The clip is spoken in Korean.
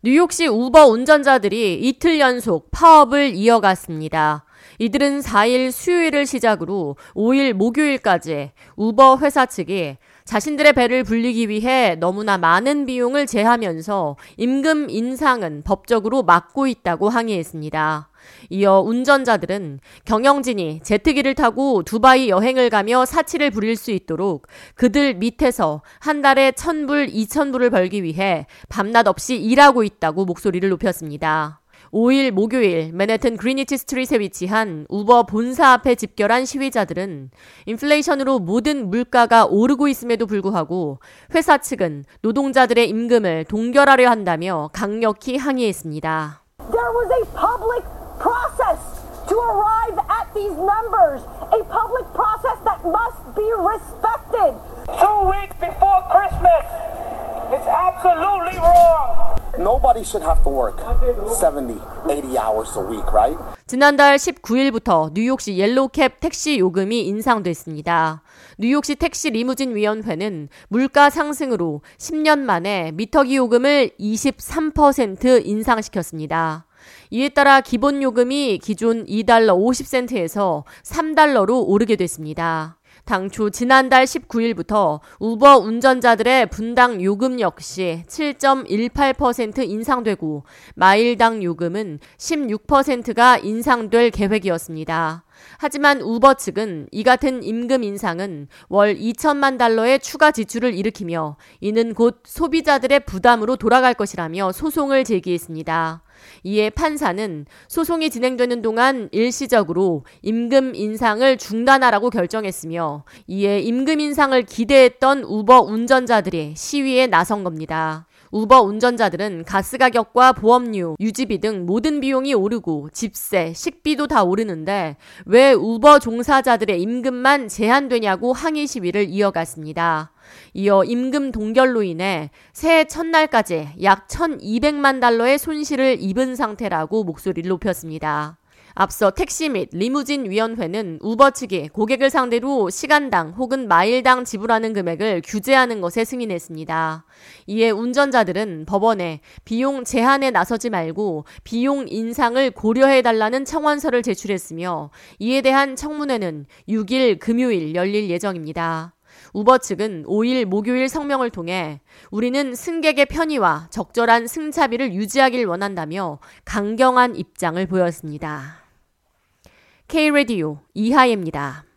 뉴욕시 우버 운전자들이 이틀 연속 파업을 이어갔습니다. 이들은 4일 수요일을 시작으로 5일 목요일까지 우버 회사 측이 자신들의 배를 불리기 위해 너무나 많은 비용을 제하면서 임금 인상은 법적으로 막고 있다고 항의했습니다. 이어 운전자들은 경영진이 제트기를 타고 두바이 여행을 가며 사치를 부릴 수 있도록 그들 밑에서 한 달에 1000불, 2000불을 벌기 위해 밤낮 없이 일하고 있다고 목소리를 높였습니다. 5일 목요일 맨해튼 그리니치 스트릿에 위치한 우버 본사 앞에 집결한 시위자들은 인플레이션으로 모든 물가가 오르고 있음에도 불구하고 회사 측은 노동자들의 임금을 동결하려 한다며 강력히 항의했습니다. There was a public process to arrive at these numbers, Nobody should have to work 70, 80 hours a week, right? 지난달 19일부터 뉴욕시 yellow cab 택시 요금이 인상됐습니다. 뉴욕시 택시 리무진 위원회는 물가 상승으로 10년 만에 미터기 요금을 23% 인상시켰습니다. 이에 따라 기본 요금이 기존 2달러 50센트에서 3달러로 오르게 됐습니다. 당초 지난달 19일부터 우버 운전자들의 분당 요금 역시 7.18% 인상되고 마일당 요금은 16%가 인상될 계획이었습니다. 하지만 우버 측은 이 같은 임금 인상은 월 2천만 달러의 추가 지출을 일으키며 이는 곧 소비자들의 부담으로 돌아갈 것이라며 소송을 제기했습니다. 이에 판사는 소송이 진행되는 동안 일시적으로 임금 인상을 중단하라고 결정했으며 이에 임금 인상을 기대했던 우버 운전자들이 시위에 나선 겁니다. 우버 운전자들은 가스 가격과 보험료, 유지비 등 모든 비용이 오르고 집세, 식비도 다 오르는데 왜 우버 종사자들의 임금만 제한되냐고 항의 시위를 이어갔습니다. 이어 임금 동결로 인해 새해 첫날까지 약 1,200만 달러의 손실을 입은 상태라고 목소리를 높였습니다. 앞서 택시 및 리무진 위원회는 우버 측이 고객을 상대로 시간당 혹은 마일당 지불하는 금액을 규제하는 것에 승인했습니다. 이에 운전자들은 법원에 비용 제한에 나서지 말고 비용 인상을 고려해 달라는 청원서를 제출했으며 이에 대한 청문회는 6일 금요일 열릴 예정입니다. 우버 측은 5일 목요일 성명을 통해 우리는 승객의 편의와 적절한 승차비를 유지하길 원한다며 강경한 입장을 보였습니다. K-Radio 이하예입니다.